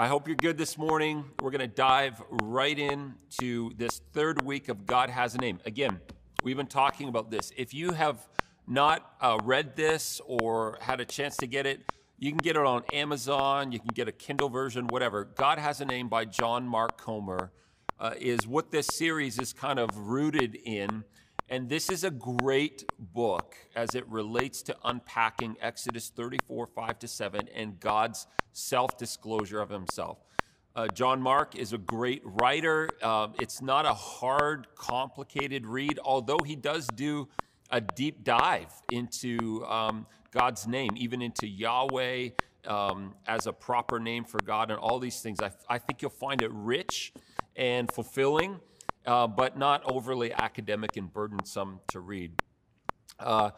I hope you're good this morning. We're going to dive right in to this third week of God Has a Name. Again, we've been talking about this. If you have not uh, read this or had a chance to get it, you can get it on Amazon, you can get a Kindle version, whatever. God Has a Name by John Mark Comer uh, is what this series is kind of rooted in. And this is a great book as it relates to unpacking Exodus 34, 5 to 7, and God's self disclosure of himself. Uh, John Mark is a great writer. Uh, it's not a hard, complicated read, although he does do a deep dive into um, God's name, even into Yahweh um, as a proper name for God, and all these things. I, I think you'll find it rich and fulfilling uh, but not overly academic and burdensome to read. Uh,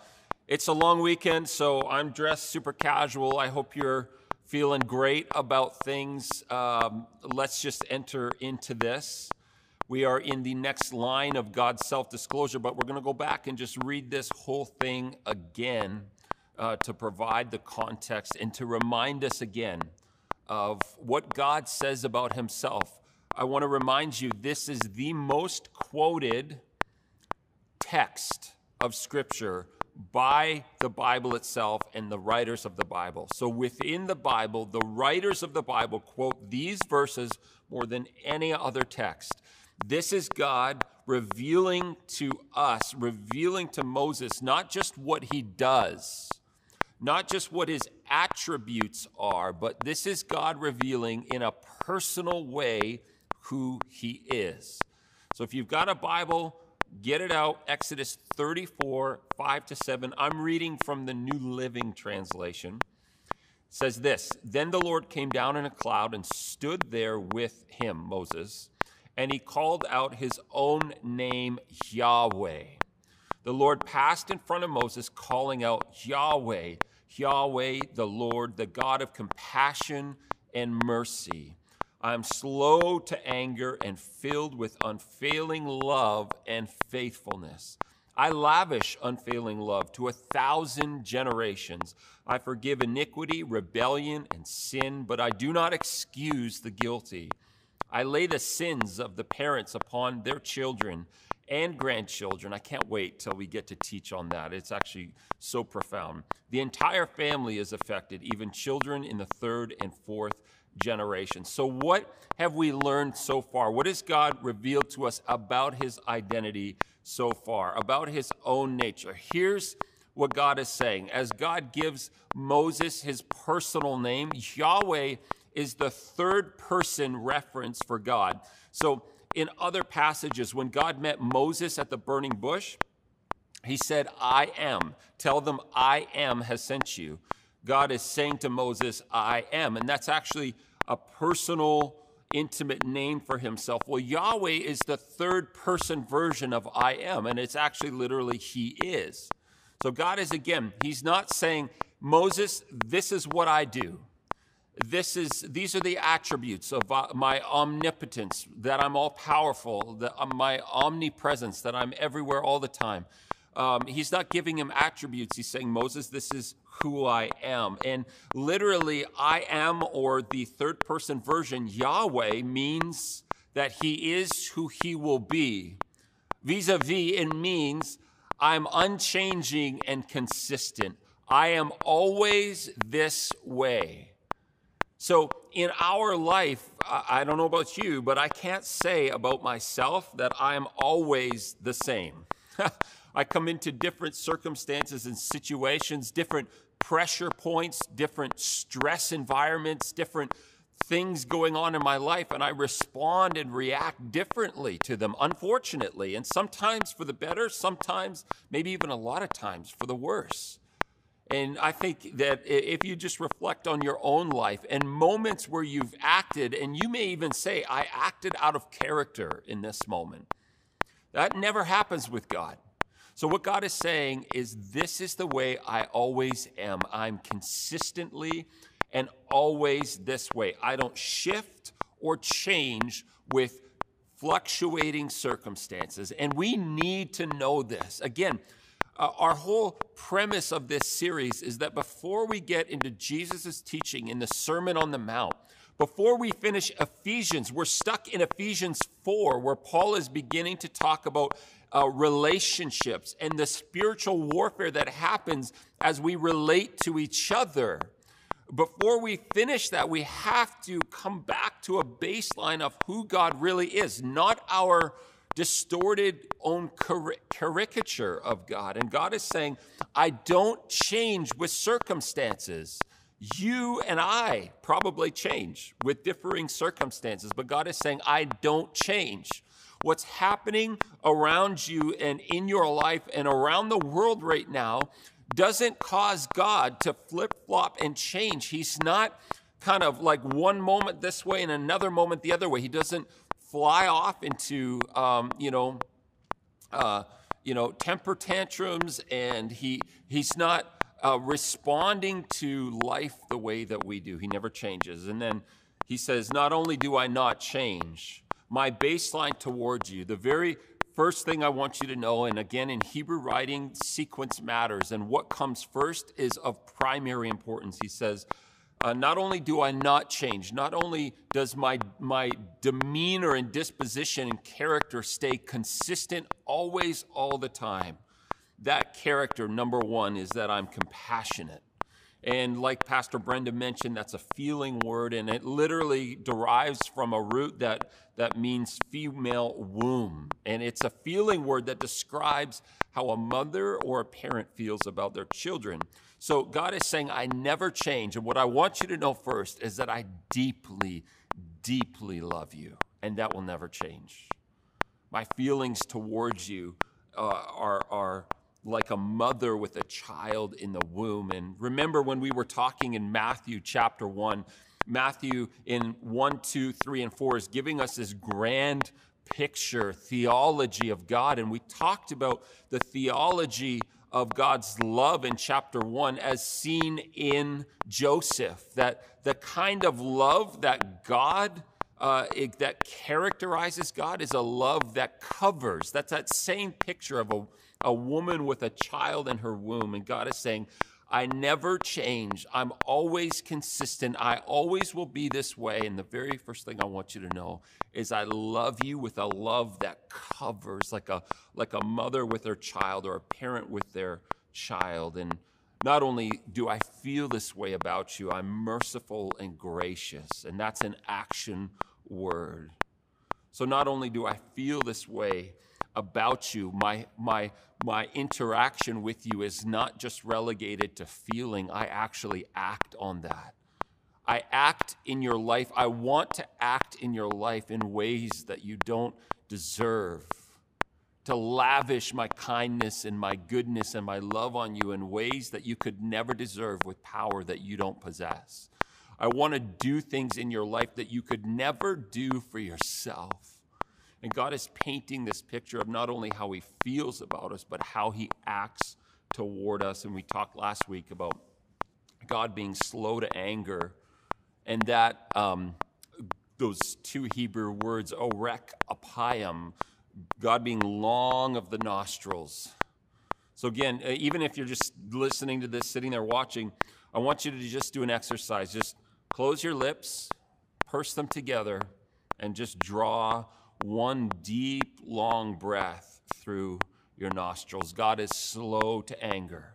it's a long weekend, so I'm dressed super casual. I hope you're feeling great about things. Um, let's just enter into this. We are in the next line of God's self disclosure, but we're going to go back and just read this whole thing again uh, to provide the context and to remind us again of what God says about himself I want to remind you this is the most quoted text of Scripture by the Bible itself and the writers of the Bible. So within the Bible, the writers of the Bible quote these verses more than any other text. This is God revealing to us, revealing to Moses not just what he does, not just what his attributes are, but this is God revealing in a personal way who he is. So if you've got a Bible, get it out. Exodus 34, 5 to 7. I'm reading from the New Living Translation. It says this Then the Lord came down in a cloud and stood there with him, Moses, and he called out his own name, Yahweh. The Lord passed in front of Moses, calling out, Yahweh, Yahweh, the Lord, the God of compassion and mercy I am slow to anger and filled with unfailing love and faithfulness. I lavish unfailing love to a thousand generations. I forgive iniquity, rebellion, and sin, but I do not excuse the guilty. I lay the sins of the parents upon their children and grandchildren. I can't wait till we get to teach on that. It's actually so profound. The entire family is affected, even children in the third and fourth generation. So, what have we learned so far? What has God revealed to us about his identity so far, about his own nature? Here's what God is saying. As God gives Moses his personal name, Yahweh is the third person reference for God. So, in other passages, when God met Moses at the burning bush, he said, I am. Tell them, I am has sent you. God is saying to Moses, I am. And that's actually a personal, intimate name for himself. Well, Yahweh is the third person version of I am, and it's actually literally He is. So God is again, He's not saying, Moses, this is what I do. This is, these are the attributes of uh, my omnipotence, that I'm all powerful, that uh, my omnipresence, that I'm everywhere all the time. Um, he's not giving him attributes. He's saying, Moses, this is who I am. And literally, I am, or the third person version, Yahweh, means that he is who he will be. Vis a vis, it means I'm unchanging and consistent. I am always this way. So, in our life, I don't know about you, but I can't say about myself that I am always the same. I come into different circumstances and situations, different pressure points, different stress environments, different things going on in my life, and I respond and react differently to them, unfortunately. And sometimes for the better, sometimes, maybe even a lot of times, for the worse. And I think that if you just reflect on your own life and moments where you've acted, and you may even say, I acted out of character in this moment, that never happens with God. So, what God is saying is, this is the way I always am. I'm consistently and always this way. I don't shift or change with fluctuating circumstances. And we need to know this. Again, uh, our whole premise of this series is that before we get into Jesus' teaching in the Sermon on the Mount, before we finish Ephesians, we're stuck in Ephesians 4, where Paul is beginning to talk about uh, relationships and the spiritual warfare that happens as we relate to each other. Before we finish that, we have to come back to a baseline of who God really is, not our distorted own caricature of God. And God is saying, I don't change with circumstances. You and I probably change with differing circumstances, but God is saying, I don't change. What's happening around you and in your life and around the world right now doesn't cause God to flip flop and change. He's not kind of like one moment this way and another moment the other way. He doesn't fly off into, um, you know, uh, you know, temper tantrums, and he he's not uh, responding to life the way that we do. He never changes. And then he says, Not only do I not change, my baseline towards you, the very first thing I want you to know, and again in Hebrew writing, sequence matters, and what comes first is of primary importance. He says, uh, not only do I not change, not only does my, my demeanor and disposition and character stay consistent always, all the time, that character, number one, is that I'm compassionate. And like Pastor Brenda mentioned, that's a feeling word, and it literally derives from a root that, that means female womb. And it's a feeling word that describes how a mother or a parent feels about their children. So God is saying, I never change. And what I want you to know first is that I deeply, deeply love you, and that will never change. My feelings towards you uh, are, are like a mother with a child in the womb. And remember when we were talking in Matthew chapter 1, Matthew in 1, 2, 3, and 4 is giving us this grand picture, theology of God. And we talked about the theology of God's love in chapter 1 as seen in Joseph, that the kind of love that God uh, it, that characterizes God is a love that covers. That's that same picture of a a woman with a child in her womb. And God is saying, I never change. I'm always consistent. I always will be this way. And the very first thing I want you to know is I love you with a love that covers like a like a mother with her child or a parent with their child. And not only do I feel this way about you, I'm merciful and gracious. And that's an action word. So not only do I feel this way, about you. My, my, my interaction with you is not just relegated to feeling, I actually act on that. I act in your life. I want to act in your life in ways that you don't deserve. To lavish my kindness and my goodness and my love on you in ways that you could never deserve with power that you don't possess. I want to do things in your life that you could never do for yourself. And God is painting this picture of not only how He feels about us, but how He acts toward us. And we talked last week about God being slow to anger, and that um, those two Hebrew words, orek apayim, God being long of the nostrils. So, again, uh, even if you're just listening to this, sitting there watching, I want you to just do an exercise. Just close your lips, purse them together, and just draw one deep, long breath through your nostrils. God is slow to anger.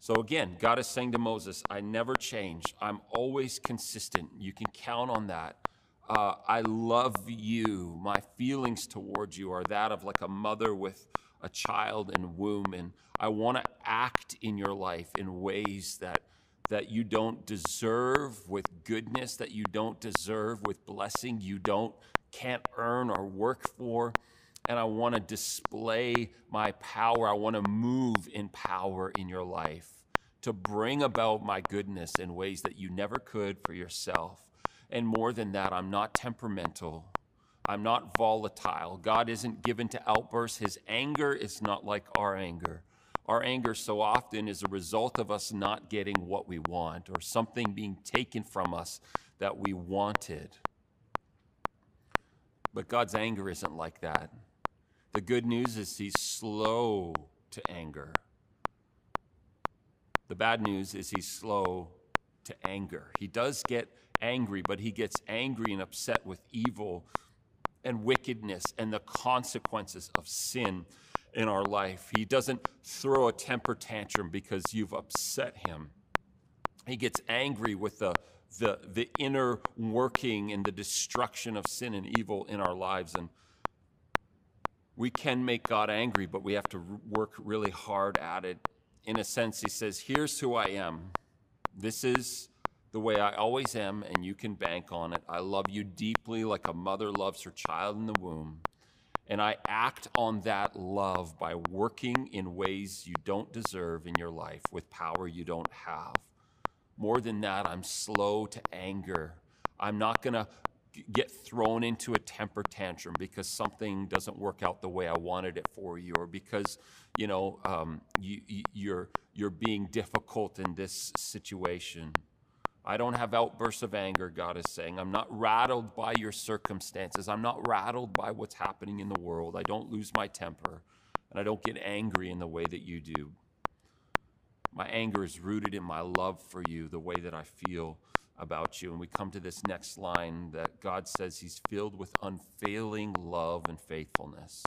So again, God is saying to Moses, I never change. I'm always consistent. You can count on that. Uh, I love you. My feelings towards you are that of like a mother with a child in womb. And I want to act in your life in ways that, that you don't deserve, with goodness that you don't deserve, with blessing you don't can't earn or work for. And I want to display my power. I want to move in power in your life to bring about my goodness in ways that you never could for yourself. And more than that, I'm not temperamental. I'm not volatile. God isn't given to outbursts. His anger is not like our anger. Our anger so often is a result of us not getting what we want or something being taken from us that we wanted. But God's anger isn't like that. The good news is he's slow to anger. The bad news is he's slow to anger. He does get angry, but he gets angry and upset with evil and wickedness and the consequences of sin in our life. He doesn't throw a temper tantrum because you've upset him. He gets angry with the, the, the inner working and the destruction of sin and evil in our lives. And we can make God angry, but we have to work really hard at it. In a sense, he says, Here's who I am. This is the way I always am, and you can bank on it. I love you deeply like a mother loves her child in the womb. And I act on that love by working in ways you don't deserve in your life with power you don't have. More than that, I'm slow to anger. I'm not going to get thrown into a temper tantrum because something doesn't work out the way I wanted it for you, or because you know um, you, you're you're being difficult in this situation. I don't have outbursts of anger, God is saying. I'm not rattled by your circumstances. I'm not rattled by what's happening in the world. I don't lose my temper, and I don't get angry in the way that you do. My anger is rooted in my love for you, the way that I feel about you. And we come to this next line that God says He's filled with unfailing love and faithfulness.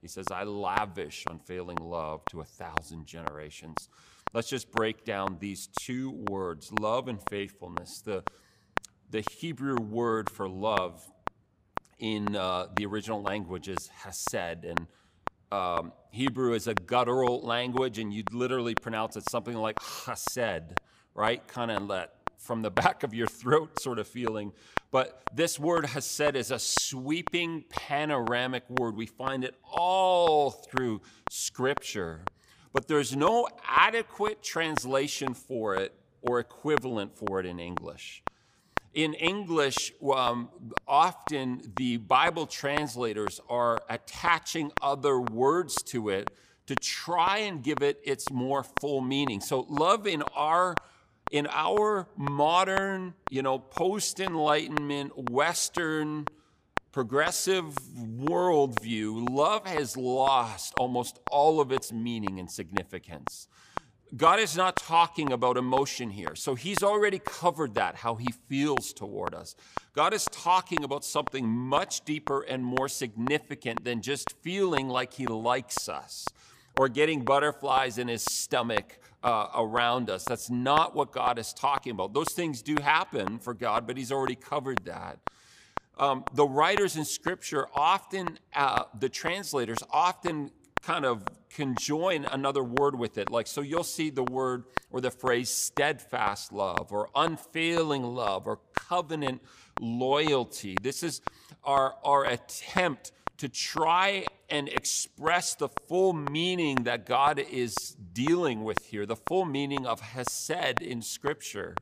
He says, I lavish unfailing love to a thousand generations. Let's just break down these two words, love and faithfulness. The, the Hebrew word for love in uh, the original language is hesed. And um, Hebrew is a guttural language, and you'd literally pronounce it something like hesed, right? Kind of that from the back of your throat sort of feeling. But this word hesed is a sweeping panoramic word. We find it all through Scripture but there's no adequate translation for it or equivalent for it in English. In English, um, often the Bible translators are attaching other words to it to try and give it its more full meaning. So, love in our in our modern, you know, post enlightenment, Western progressive worldview, love has lost almost all of its meaning and significance. God is not talking about emotion here. So he's already covered that, how he feels toward us. God is talking about something much deeper and more significant than just feeling like he likes us or getting butterflies in his stomach uh, around us. That's not what God is talking about. Those things do happen for God, but he's already covered that um, the writers in Scripture often, uh, the translators often kind of conjoin another word with it. Like, so you'll see the word or the phrase steadfast love or unfailing love or covenant loyalty. This is our, our attempt to try and express the full meaning that God is dealing with here, the full meaning of Hesed in Scripture.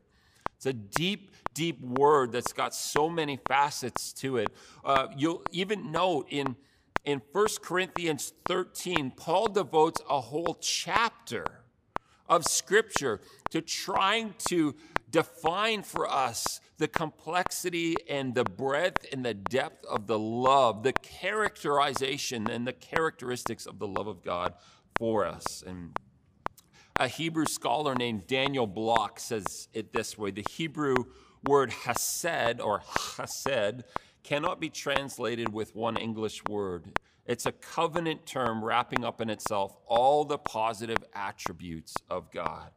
It's a deep, deep word that's got so many facets to it. Uh, you'll even note in, in 1 Corinthians 13, Paul devotes a whole chapter of scripture to trying to define for us the complexity and the breadth and the depth of the love, the characterization and the characteristics of the love of God for us. And a Hebrew scholar named Daniel Block says it this way the Hebrew word hesed or chesed cannot be translated with one English word. It's a covenant term wrapping up in itself all the positive attributes of God.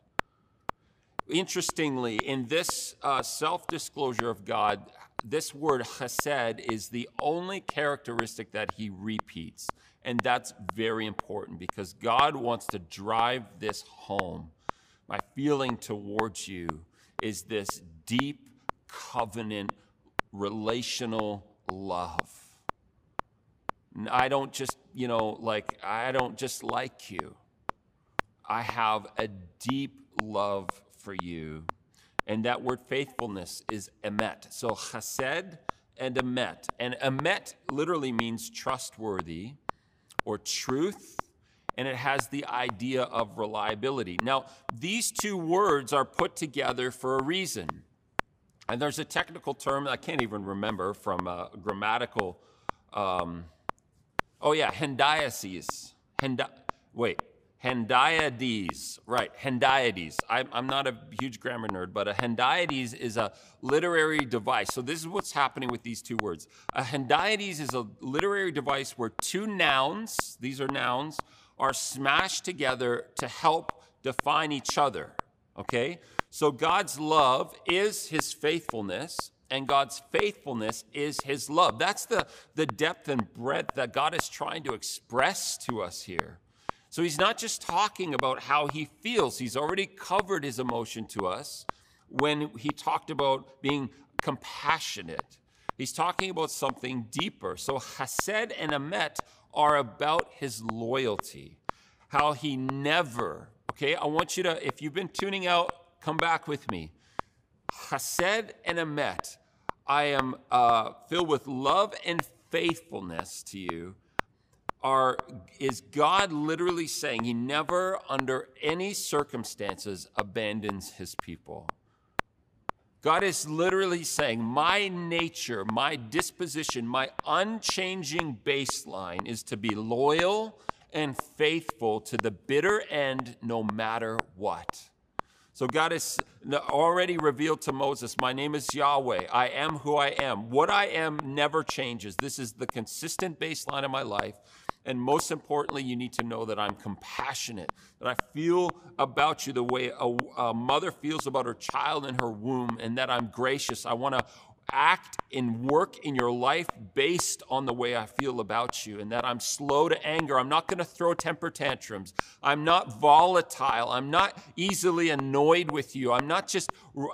Interestingly, in this uh, self disclosure of God, this word chesed is the only characteristic that he repeats. And that's very important because God wants to drive this home. My feeling towards you is this deep covenant relational love. I don't just, you know, like, I don't just like you. I have a deep love for you. And that word faithfulness is emet. So chesed and emet. And emet literally means trustworthy or truth, and it has the idea of reliability. Now, these two words are put together for a reason. And there's a technical term I can't even remember from a grammatical. Um, oh, yeah, hendiasis. Hendi- wait, hendiadys, right, hendiadys. I'm, I'm not a huge grammar nerd, but a hendiadys is a literary device. So this is what's happening with these two words. A hendiadys is a literary device where two nouns, these are nouns, are smashed together to help define each other, okay? So God's love is his faithfulness, and God's faithfulness is his love. That's the, the depth and breadth that God is trying to express to us here. So he's not just talking about how he feels, he's already covered his emotion to us when he talked about being compassionate. He's talking about something deeper. So Hesed and Emet are about his loyalty, how he never, okay, I want you to, if you've been tuning out, come back with me. Hesed and Emet, I am uh, filled with love and faithfulness to you. Are, is God literally saying he never, under any circumstances, abandons his people? God is literally saying, My nature, my disposition, my unchanging baseline is to be loyal and faithful to the bitter end no matter what. So God has already revealed to Moses, My name is Yahweh. I am who I am. What I am never changes. This is the consistent baseline of my life. And most importantly, you need to know that I'm compassionate, that I feel about you the way a, a mother feels about her child in her womb, and that I'm gracious. I want to act and work in your life based on the way I feel about you, and that I'm slow to anger. I'm not going to throw temper tantrums. I'm not volatile. I'm not easily annoyed with you. I'm not just,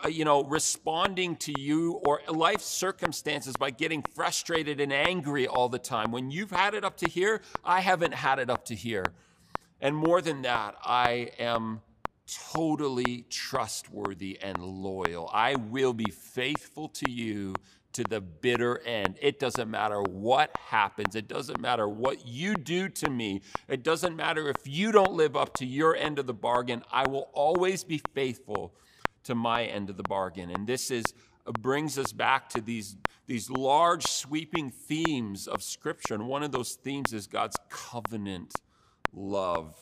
you know, responding to you or life circumstances by getting frustrated and angry all the time. When you've had it up to here, I haven't had it up to here. And more than that, I am totally trustworthy and loyal. I will be faithful to you to the bitter end. It doesn't matter what happens. It doesn't matter what you do to me. It doesn't matter if you don't live up to your end of the bargain. I will always be faithful to my end of the bargain. And this is brings us back to these, these large sweeping themes of scripture. And one of those themes is God's covenant love.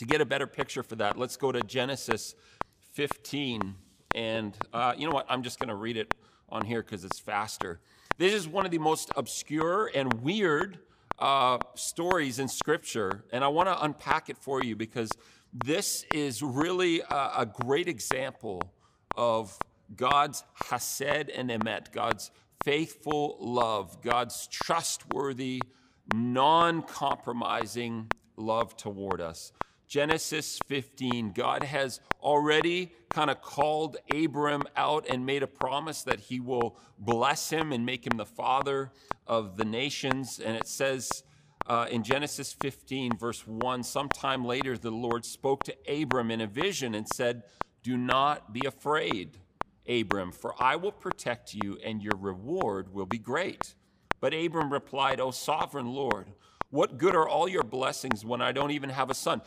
To get a better picture for that, let's go to Genesis 15. And uh, you know what? I'm just going to read it on here because it's faster. This is one of the most obscure and weird uh, stories in Scripture. And I want to unpack it for you because this is really a, a great example of God's Hesed and Emet, God's faithful love, God's trustworthy, non compromising love toward us. Genesis 15, God has already kind of called Abram out and made a promise that he will bless him and make him the father of the nations. And it says uh, in Genesis 15, verse 1 sometime later, the Lord spoke to Abram in a vision and said, Do not be afraid, Abram, for I will protect you and your reward will be great. But Abram replied, O sovereign Lord, what good are all your blessings when I don't even have a son?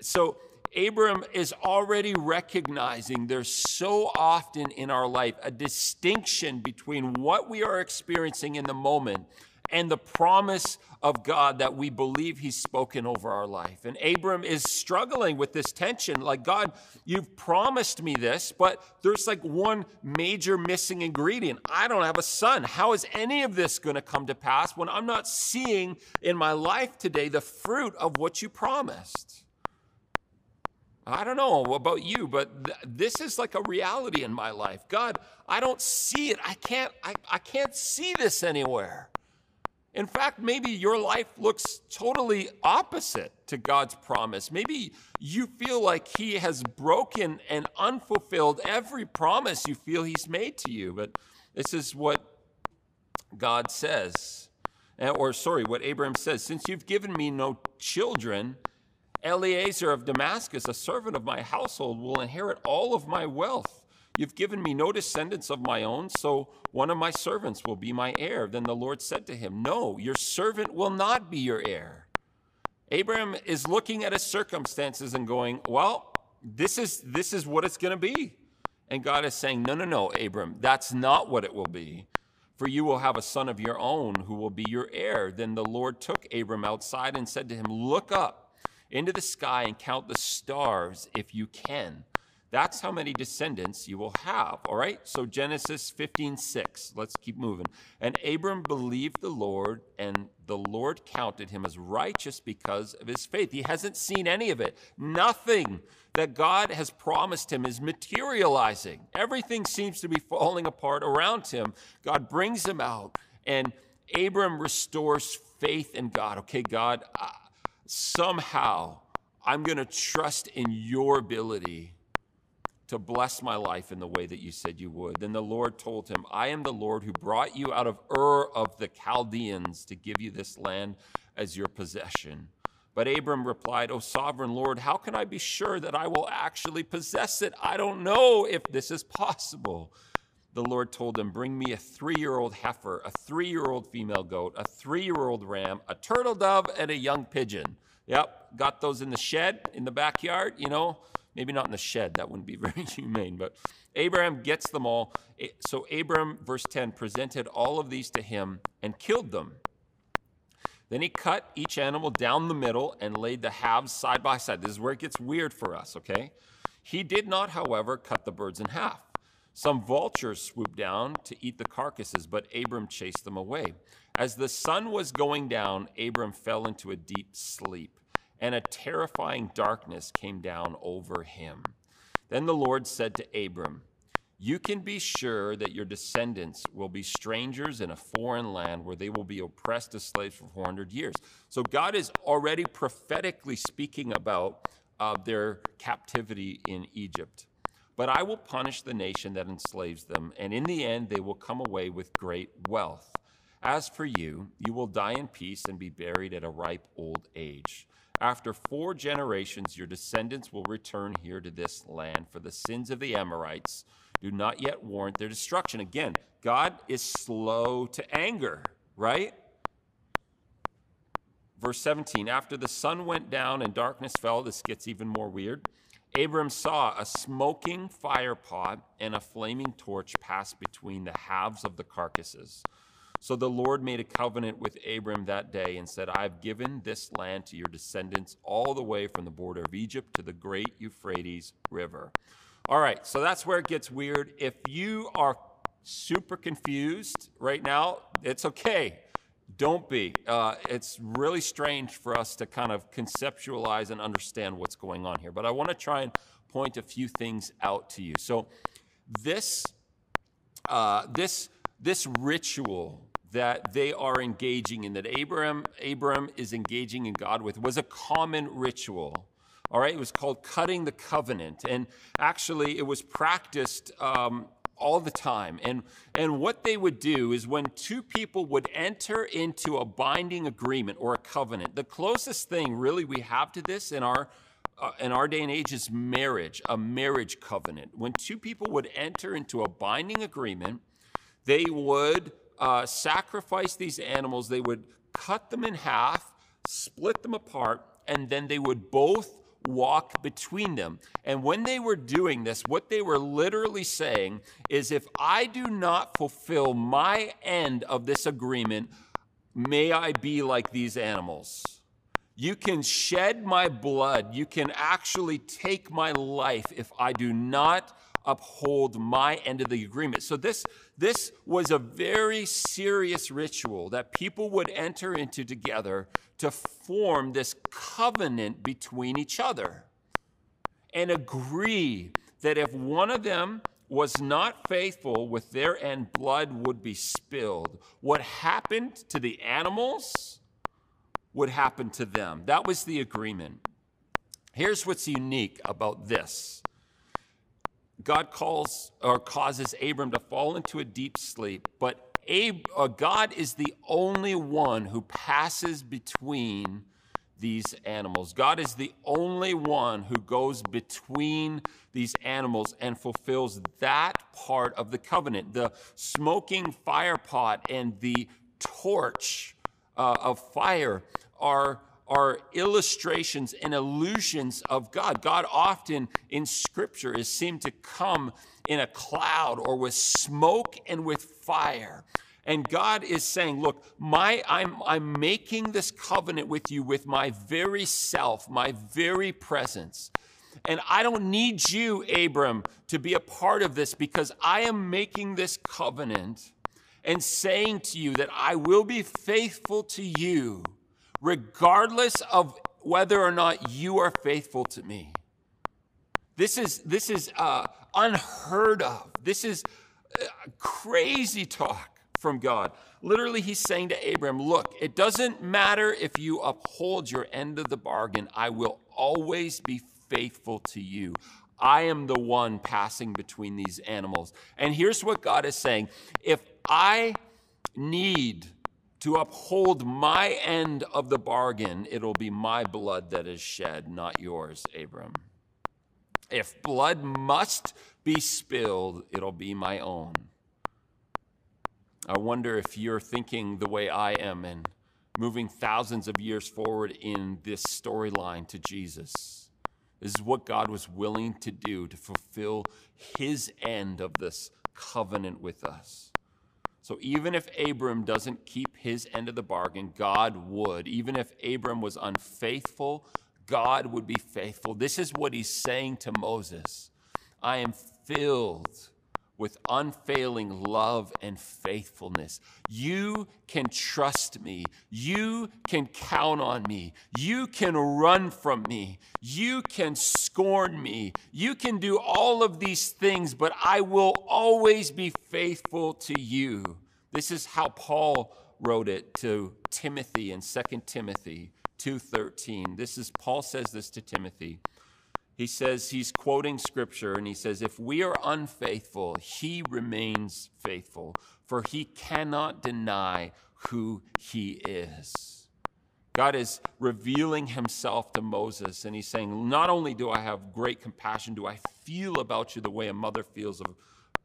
So Abram is already recognizing there's so often in our life a distinction between what we are experiencing in the moment and the promise of God that we believe He's spoken over our life. And Abram is struggling with this tension like, God, you've promised me this, but there's like one major missing ingredient. I don't have a son. How is any of this going to come to pass when I'm not seeing in my life today the fruit of what you promised? I don't know about you, but th- this is like a reality in my life. God, I don't see it. I can't, I, I can't see this anywhere. In fact, maybe your life looks totally opposite to God's promise. Maybe you feel like He has broken and unfulfilled every promise you feel He's made to you. But this is what God says, eh, or sorry, what Abraham says Since you've given me no children, Eliezer of Damascus, a servant of my household, will inherit all of my wealth. You've given me no descendants of my own, so one of my servants will be my heir. Then the Lord said to him, No, your servant will not be your heir. Abraham is looking at his circumstances and going, Well, this is, this is what it's going to be. And God is saying, No, no, no, Abram, that's not what it will be. For you will have a son of your own who will be your heir. Then the Lord took Abram outside and said to him, Look up into the sky and count the stars if you can. That's how many descendants you will have. All right? So Genesis 15, 6. Let's keep moving. And Abram believed the Lord, and the Lord counted him as righteous because of his faith. He hasn't seen any of it. Nothing that God has promised him is materializing. Everything seems to be falling apart around him. God brings him out, and Abram restores faith in God. Okay, God, uh, somehow I'm going to trust in your ability to bless my life in the way that you said you would. Then the Lord told him, I am the Lord who brought you out of Ur of the Chaldeans to give you this land as your possession. But Abram replied, O sovereign Lord, how can I be sure that I will actually possess it? I don't know if this is possible. The Lord told him, Bring me a three year old heifer, a three year old female goat, a three year old ram, a turtle dove, and a young pigeon. Yep, got those in the shed in the backyard, you know. Maybe not in the shed, that wouldn't be very humane, but Abraham gets them all. So Abram, verse 10, presented all of these to him and killed them. Then he cut each animal down the middle and laid the halves side by side. This is where it gets weird for us, okay? He did not, however, cut the birds in half. Some vultures swooped down to eat the carcasses, but Abram chased them away. As the sun was going down, Abram fell into a deep sleep and a terrifying darkness came down over him. Then the Lord said to Abram, You can be sure that your descendants will be strangers in a foreign land where they will be oppressed as slaves for 400 years. So God is already prophetically speaking about uh, their captivity in Egypt. But I will punish the nation that enslaves them, and in the end they will come away with great wealth. As for you, you will die in peace and be buried at a ripe old age. After four generations, your descendants will return here to this land, for the sins of the Amorites do not yet warrant their destruction. Again, God is slow to anger, right? Verse 17 After the sun went down and darkness fell, this gets even more weird. Abram saw a smoking fire pot and a flaming torch pass between the halves of the carcasses. So the Lord made a covenant with Abram that day and said, I have given this land to your descendants all the way from the border of Egypt to the great Euphrates River. All right, so that's where it gets weird. If you are super confused right now, it's okay. Don't be. Uh, it's really strange for us to kind of conceptualize and understand what's going on here. But I want to try and point a few things out to you. So, this, uh, this, this ritual that they are engaging in, that Abraham, Abraham is engaging in God with, was a common ritual. All right, it was called cutting the covenant. And actually, it was practiced um, all the time. And, and what they would do is when two people would enter into a binding agreement or a covenant, the closest thing really we have to this in our uh, in our day and age is marriage, a marriage covenant. When two people would enter into a binding agreement, they would uh, sacrifice these animals, they would cut them in half, split them apart, and then they would both walk between them. And when they were doing this, what they were literally saying is if I do not fulfill my end of this agreement, may I be like these animals. You can shed my blood. You can actually take my life if I do not uphold my end of the agreement. So this this was a very serious ritual that people would enter into together to form this covenant between each other and agree that if one of them was not faithful with their end, blood would be spilled. What happened to the animals would happen to them. That was the agreement. Here's what's unique about this God calls or causes Abram to fall into a deep sleep, but Ab- uh, God is the only one who passes between these animals. God is the only one who goes between these animals and fulfills that part of the covenant. The smoking fire pot and the torch uh, of fire are are illustrations and illusions of God. God often in Scripture is seen to come in a cloud or with smoke and with fire. And God is saying, Look, my, I'm, I'm making this covenant with you with my very self, my very presence. And I don't need you, Abram, to be a part of this because I am making this covenant and saying to you that I will be faithful to you, regardless of whether or not you are faithful to me. This is, this is uh, unheard of. This is uh, crazy talk from God. Literally, he's saying to Abram, Look, it doesn't matter if you uphold your end of the bargain, I will always be faithful to you. I am the one passing between these animals. And here's what God is saying if I need to uphold my end of the bargain, it'll be my blood that is shed, not yours, Abram. If blood must be spilled, it'll be my own. I wonder if you're thinking the way I am and moving thousands of years forward in this storyline to Jesus. This is what God was willing to do to fulfill his end of this covenant with us. So even if Abram doesn't keep his end of the bargain, God would. Even if Abram was unfaithful, God would be faithful. This is what he's saying to Moses I am filled with unfailing love and faithfulness. You can trust me. You can count on me. You can run from me. You can scorn me. You can do all of these things, but I will always be faithful to you. This is how Paul wrote it to Timothy in 2 Timothy 2:13. This is Paul says this to Timothy he says he's quoting scripture and he says, If we are unfaithful, he remains faithful, for he cannot deny who he is. God is revealing himself to Moses and he's saying, Not only do I have great compassion, do I feel about you the way a mother feels of,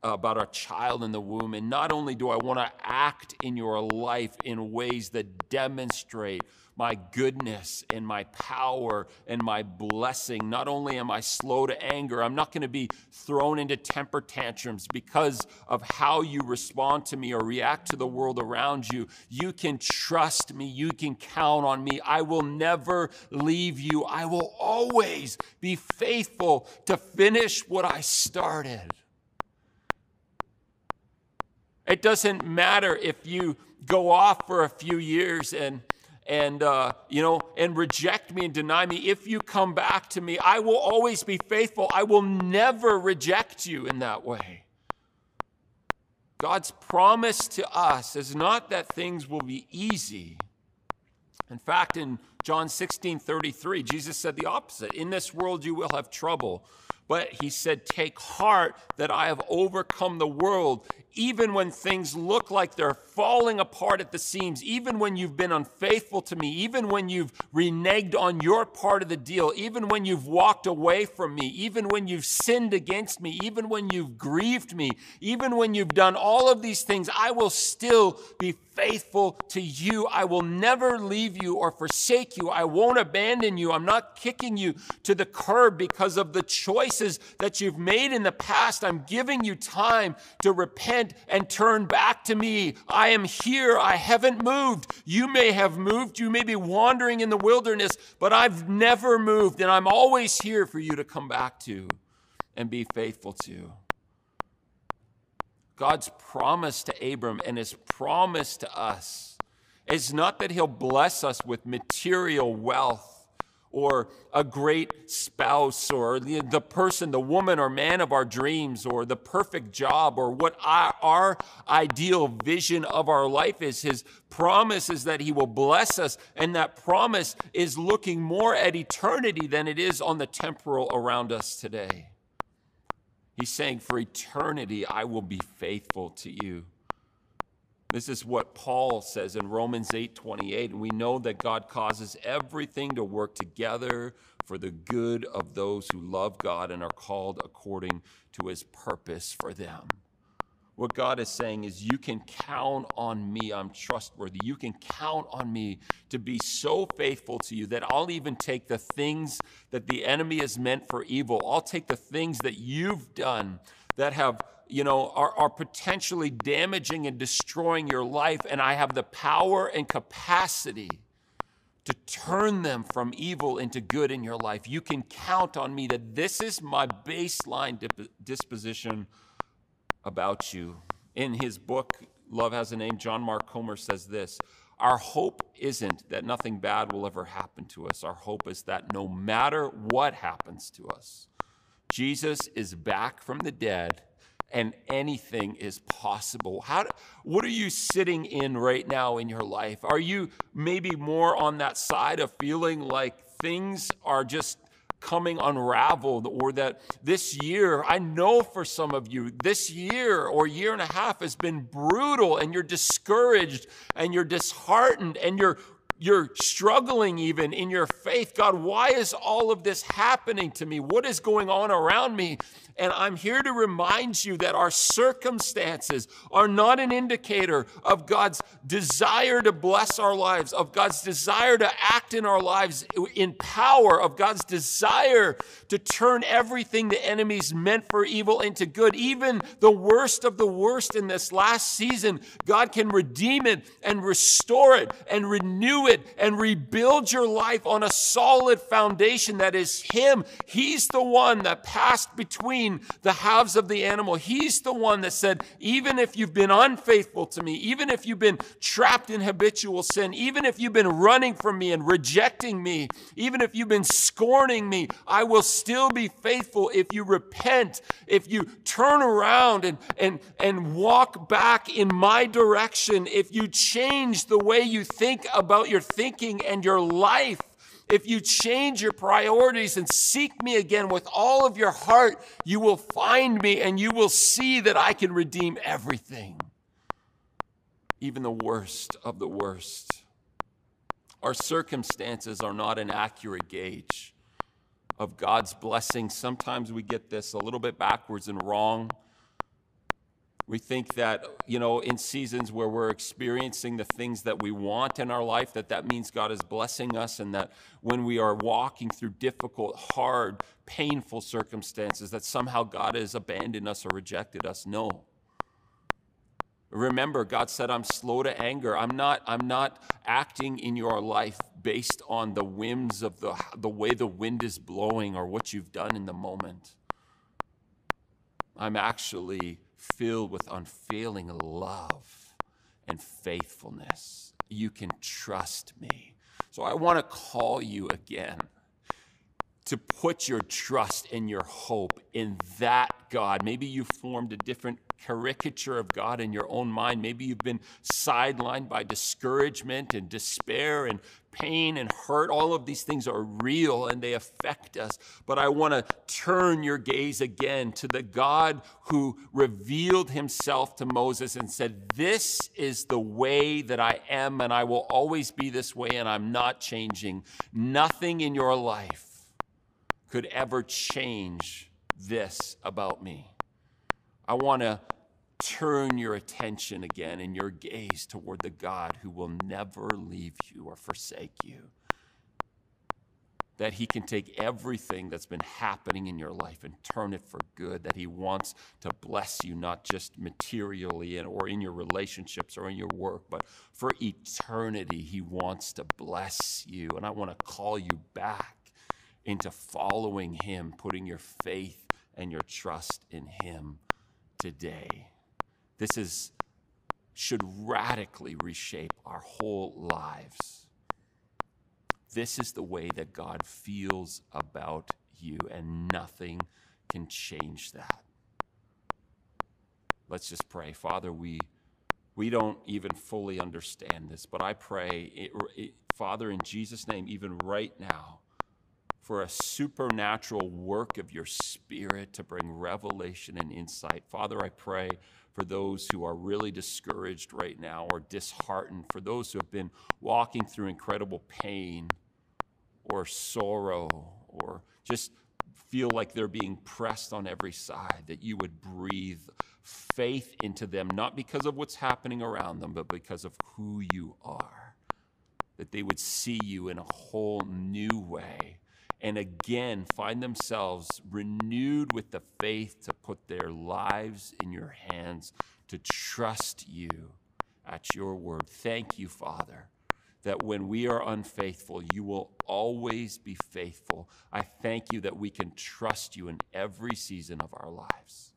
about a child in the womb, and not only do I want to act in your life in ways that demonstrate my goodness and my power and my blessing. Not only am I slow to anger, I'm not going to be thrown into temper tantrums because of how you respond to me or react to the world around you. You can trust me. You can count on me. I will never leave you. I will always be faithful to finish what I started. It doesn't matter if you go off for a few years and and uh, you know and reject me and deny me. If you come back to me i will always be faithful. I will never reject you in that way. God's promise to us is not that things will be easy. In fact in john 16 33 jesus said the opposite in this world you will have trouble but he said, Take heart that I have overcome the world. Even when things look like they're falling apart at the seams, even when you've been unfaithful to me, even when you've reneged on your part of the deal, even when you've walked away from me, even when you've sinned against me, even when you've grieved me, even when you've done all of these things, I will still be faithful to you. I will never leave you or forsake you. I won't abandon you. I'm not kicking you to the curb because of the choices that you've made in the past. I'm giving you time to repent and turn back to me. I am here. I haven't moved. You may have moved. You may be wandering in the wilderness, but I've never moved, and I'm always here for you to come back to and be faithful to. God's promise to Abram and his promise to us is not that he'll bless us with material wealth or a great spouse or the, the, person, the woman or man of our dreams or the perfect job or what our, our ideal vision of our life is. His promise is that He will bless us, and that promise is looking more at eternity than it is on the temporal around us today. He's saying, For eternity, I will be faithful to you. This is what Paul says in Romans 8:28, and we know that God causes everything to work together for the good of those who love God and are called according to his purpose for them. What God is saying is, you can count on me. I'm trustworthy. You can count on me to be so faithful to you that I'll even take the things that the enemy has meant for evil. I'll take the things that you've done that have you know, are, are potentially damaging and destroying your life, and I have the power and capacity to turn them from evil into good in your life. You can count on me that this is my baseline dip- disposition about you. In his book, Love Has a Name, John Mark Comer says this Our hope isn't that nothing bad will ever happen to us. Our hope is that no matter what happens to us, Jesus is back from the dead and anything is possible. How do, what are you sitting in right now in your life? Are you maybe more on that side of feeling like things are just coming unraveled or that this year, I know for some of you, this year or year and a half has been brutal and you're discouraged and you're disheartened and you're you're struggling even in your faith. God, why is all of this happening to me? What is going on around me? And I'm here to remind you that our circumstances are not an indicator of God's desire to bless our lives, of God's desire to act in our lives in power, of God's desire to turn everything the enemy's meant for evil into good. Even the worst of the worst in this last season, God can redeem it and restore it and renew it and rebuild your life on a solid foundation that is Him. He's the one that passed between between the halves of the animal. He's the one that said, even if you've been unfaithful to me, even if you've been trapped in habitual sin, even if you've been running from me and rejecting me, even if you've been scorning me, I will still be faithful if you repent, if you turn around and, and, and walk back in my direction, if you change the way you think about your thinking and your life if you change your priorities and seek me again with all of your heart, you will find me and you will see that I can redeem everything, even the worst of the worst. Our circumstances are not an accurate gauge of God's blessing. Sometimes we get this a little bit backwards and wrong. We think that, you know, in seasons where we're experiencing the things that we want in our life, that that means God is blessing us, and that when we are walking through difficult, hard, painful circumstances, that somehow God has abandoned us or rejected us. No. Remember, God said, I'm slow to anger. I'm not, I'm not acting in your life based on the whims of the, the way the wind is blowing or what you've done in the moment. I'm actually filled with unfailing love and faithfulness. You can trust me. So I want to call you again to put your trust and your hope in that God. Maybe you formed a different caricature of God in your own mind. Maybe you've been sidelined by discouragement and despair and pain and hurt. All of these things are real and they affect us. But I want to turn your gaze again to the God who revealed himself to Moses and said, This is the way that I am, and I will always be this way, and I'm not changing. Nothing in your life could ever change this about me. I want to turn your attention again and your gaze toward the God who will never leave you or forsake you. That he can take everything that's been happening in your life and turn it for good. That he wants to bless you, not just materially or in your relationships or in your work, but for eternity, he wants to bless you. And I want to call you back into following Him, putting your faith and your trust in Him today. This is should radically reshape our whole lives. This is the way that God feels about you, and nothing can change that. Let's just pray. Father, we, we don't even fully understand this, but I pray, it, it, Father, in Jesus' name, even right now, for a supernatural work of your spirit to bring revelation and insight. Father, I pray for those who are really discouraged right now or disheartened, for those who have been walking through incredible pain or sorrow or just feel like they're being pressed on every side, that you would breathe faith into them, not because of what's happening around them, but because of who you are. That they would see you in a whole new way and again find themselves renewed with the faith to put their lives in your hands, to trust you at your word. Thank you, Father, that when we are unfaithful, you will always be faithful. I thank you that we can trust you in every season of our lives.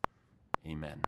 Amen.